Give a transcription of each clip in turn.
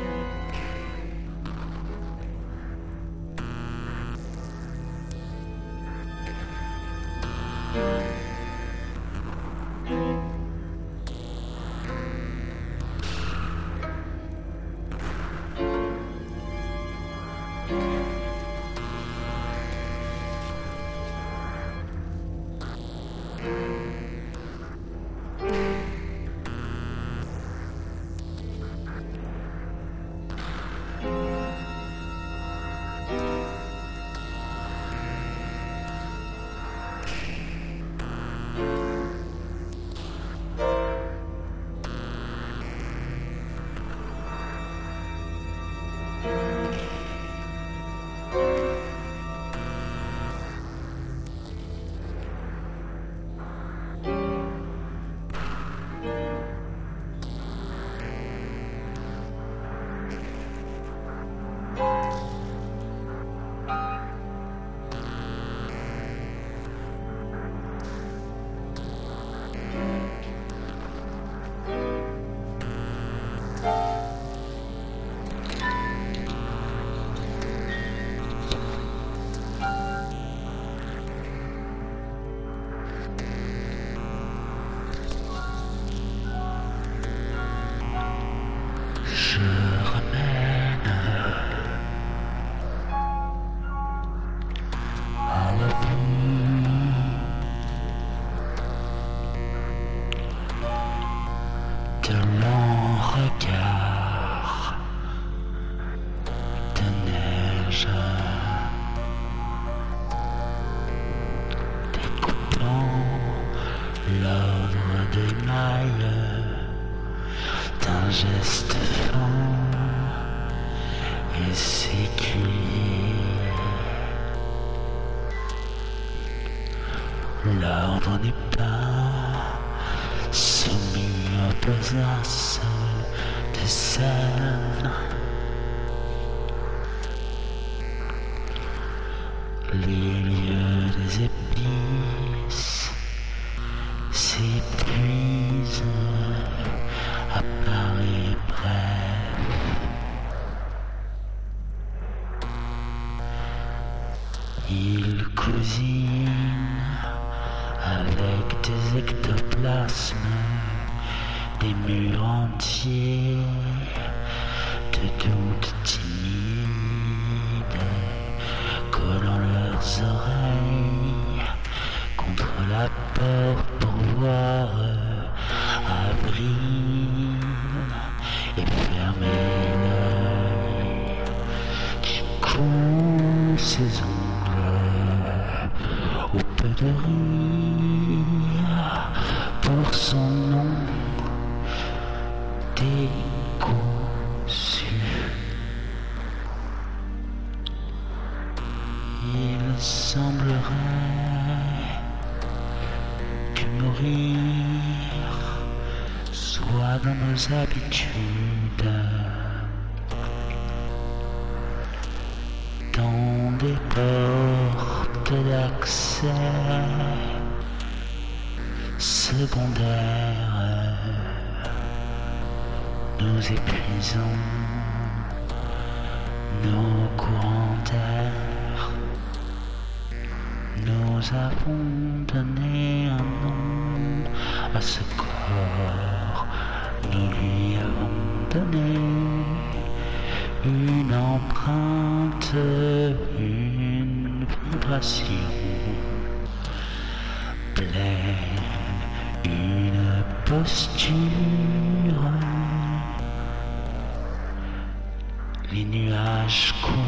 Thank. Les lieux des épices dans nos habitudes. Dans des portes d'accès secondaires, nous épuisons nos courants d'air. Nous avons donné un nom à ce corps, nous lui avons donné une empreinte, une vibration pleine, une posture. Les nuages coulent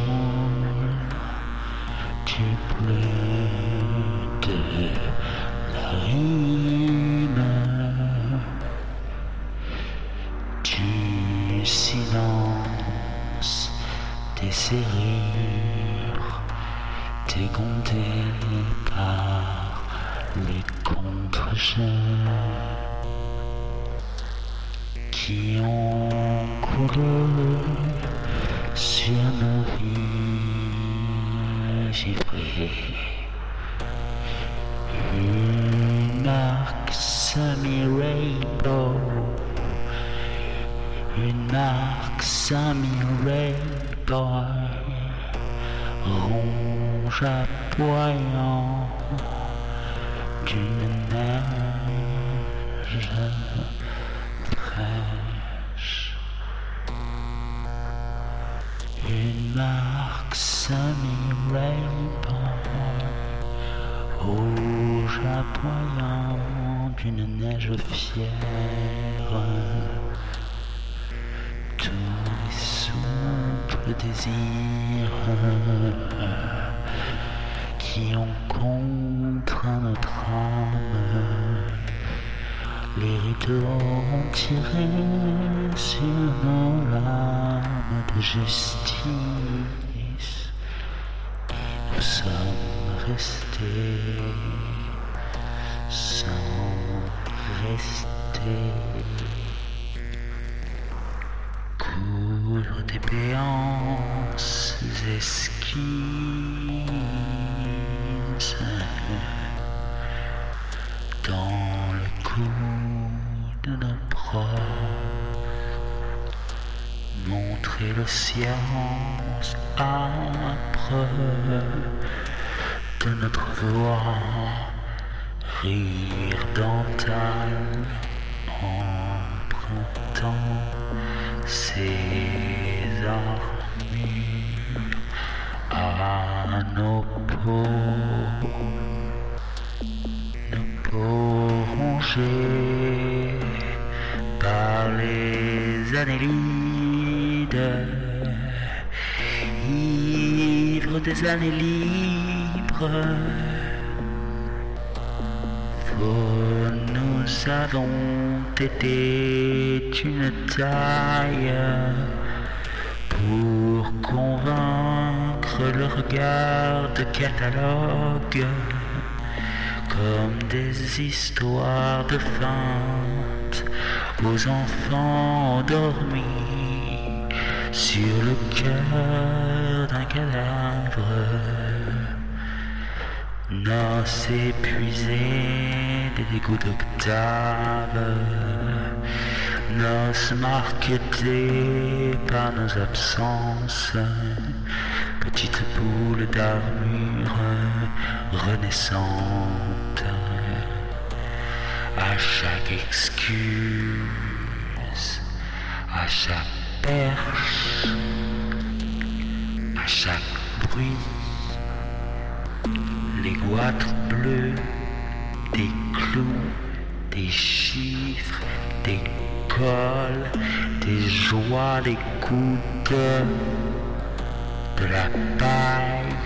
dégondées par les contre-jeux qui ont coulé sur nos vies givrées. Une marque semi-rainbow, une marque semi-rainbow, ronge aboyant d'une neige fraîche. Une marque semi-rainbow, rouge aboyant d'une neige fière. Tous les souples désirs qui ont contraint notre âme, les rideaux ont tiré sur nos larmes de justice. Nous sommes restés sans rester. Coudre des béances esquisses Le silence âpre de notre voix, rire dental empruntant ses armures à nos peaux, nos peaux par les annélides. Des années libres. Nous avons été une taille pour convaincre le regard de catalogue comme des histoires de feintes aux enfants endormis sur le cœur d'un cadavre. Noces épuisées des dégoûts d'octave, noces marquetées par nos absences, petite boule d'armure renaissante. À chaque excuse, à chaque perche, à chaque les goitres bleus, des clous, des chiffres, des cols, des joies, des coups de la paille,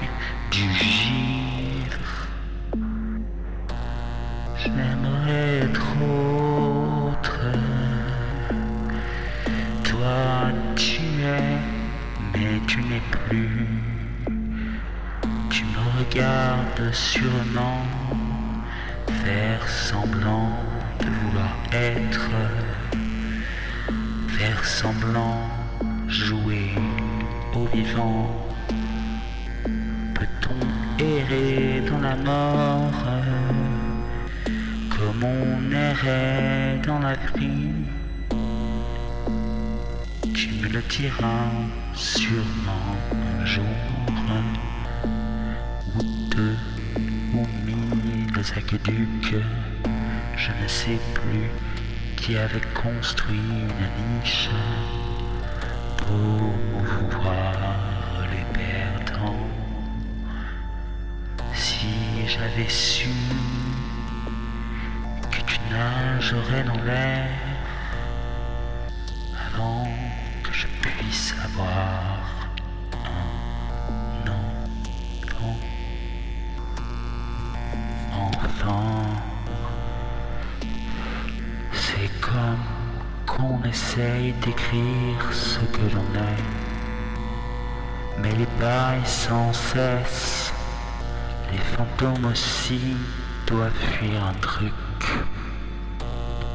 du givre. J'aimerais être autre. Toi, tu es, mais tu n'es plus. Regardes sûrement, faire semblant de vouloir être, faire semblant, jouer au vivant. Peut-on errer dans la mort comme on errait dans la vie? Tu me le diras sûrement un jour, mille aqueducs, je ne sais plus qui avait construit une niche pour voir les perdants. Si j'avais su que tu nagerais dans l'air avant que je puisse avoir C'est comme qu'on essaye d'écrire ce que l'on est, mais les bails sans cesse, les fantômes aussi doivent fuir un truc.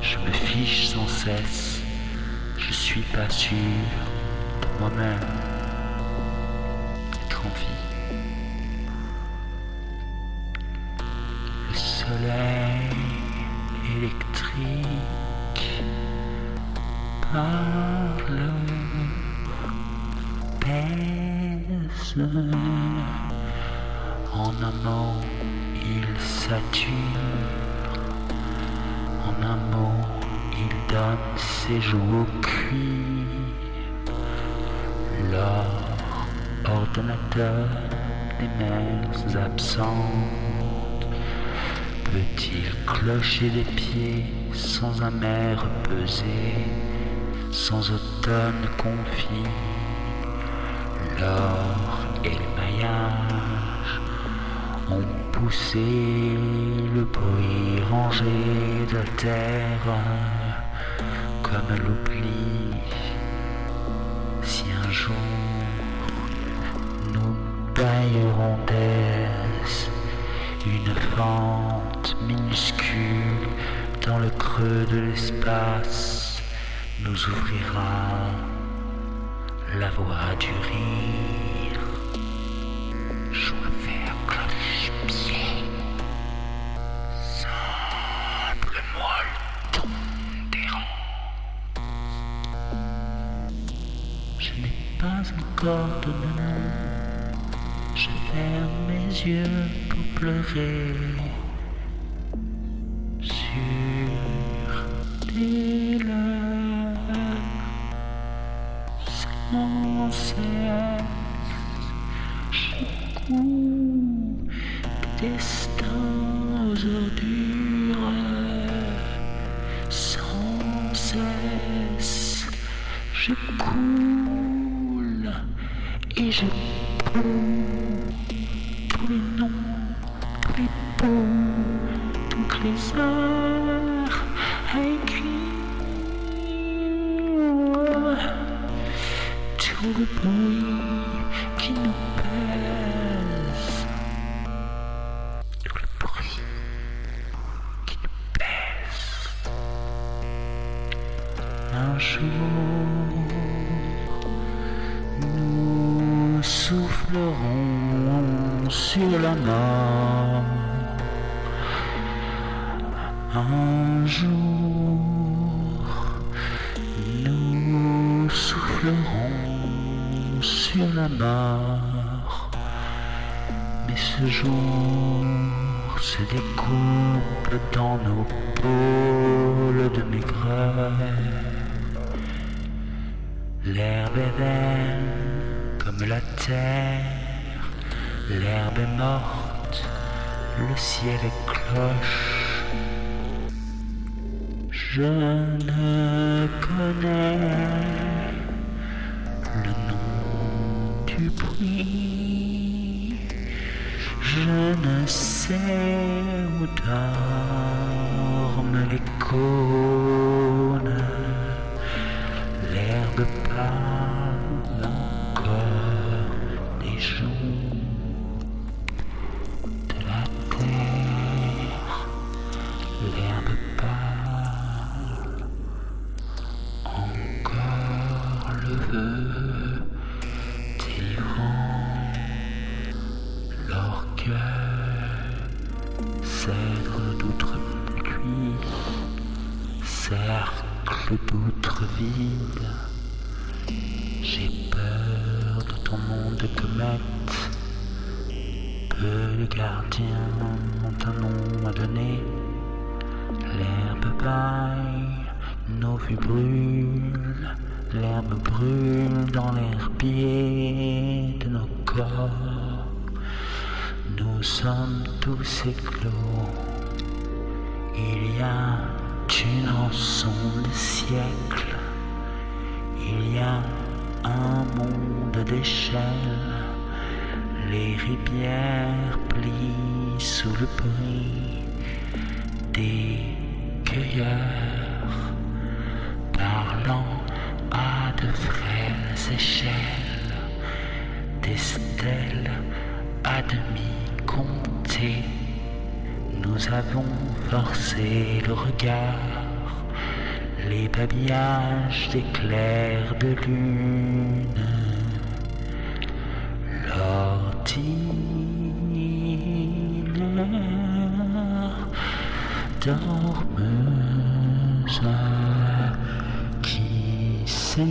Je me fiche sans cesse, je suis pas sûr de moi-même. Soleil électrique parle, pèse. En un mot, il sature. En un mot, il donne ses joues au cuir. L'or, ordonnateur des mers absentes. Peut-il clocher des pieds sans un mer pesé, sans automne confit L'or et le maillage ont poussé le bruit rangé de terre comme l'oubli. Si un jour nous baillerons d'aise une fente minuscule dans le creux de l'espace nous ouvrira la voie du rire. Sans se découpe dans nos pôles de maigreur. L'herbe est vaine comme la terre, l'herbe est morte, le ciel est cloche. Je ne connais le nom du bruit, je ne sais où dorment les cônes. Monde de comète. Peu de gardiens ont un nom à donner. L'herbe baille, nos vues brûlent. L'herbe brûle dans l'herbier de nos corps. Nous sommes tous éclos. Il y a une rançon de siècles. Il y a un monde d'échelles. Les rivières plient sous le bruit des cueilleurs parlant à de frêles échelles, des stèles à demi comptées. Nous avons forcé le regard, les babillages d'éclairs de lune, dormeuse qui s'étire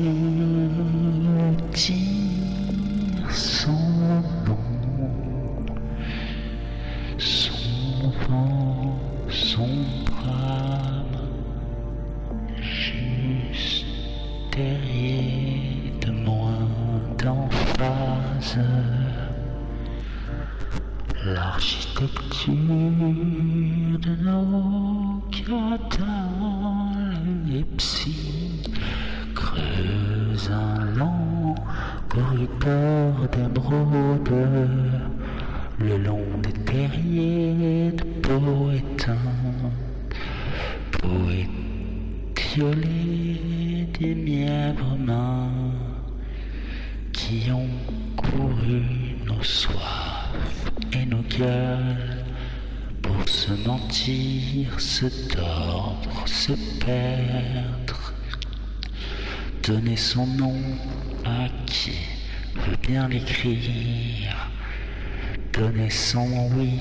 donner son oui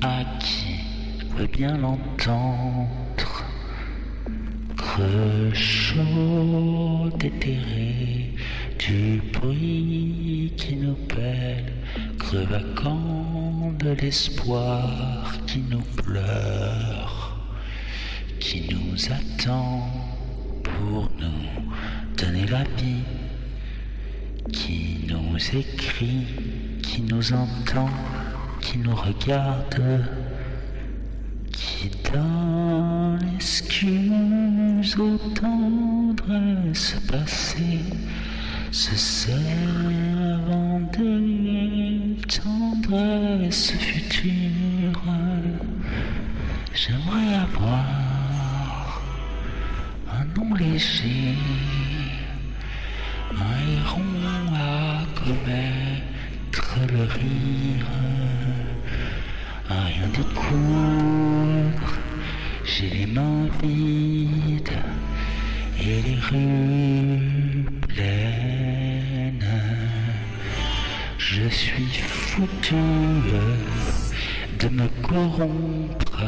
à qui veut bien l'entendre. Creux chaud déterré du bruit qui nous pèle, creux vacant de l'espoir qui nous pleure, qui nous attend pour nous donner la vie, qui nous écrit, qui nous entend, qui nous regarde, qui donne l'excuse aux tendresses passées, se servant de ce futur. J'aimerais avoir un nom léger, un héron à commettre le rire, un rien de court. J'ai les mains vides et les rues pleines. Je suis foutu de me corrompre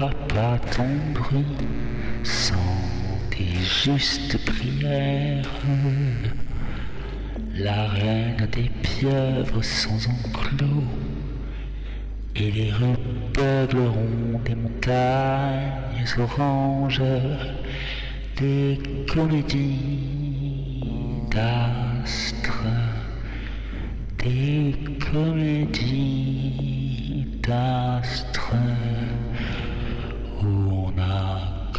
pas ton bruit. Sans tes justes prières, la reine des pieuvres sans enclos. Et les rues peupleront des montagnes oranges, des comédies d'astres, des comédies d'astres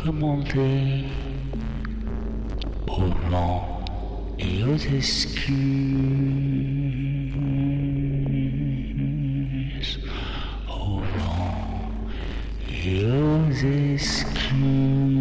commandé au vent et aux excuses, au vent et aux excuses.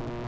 you.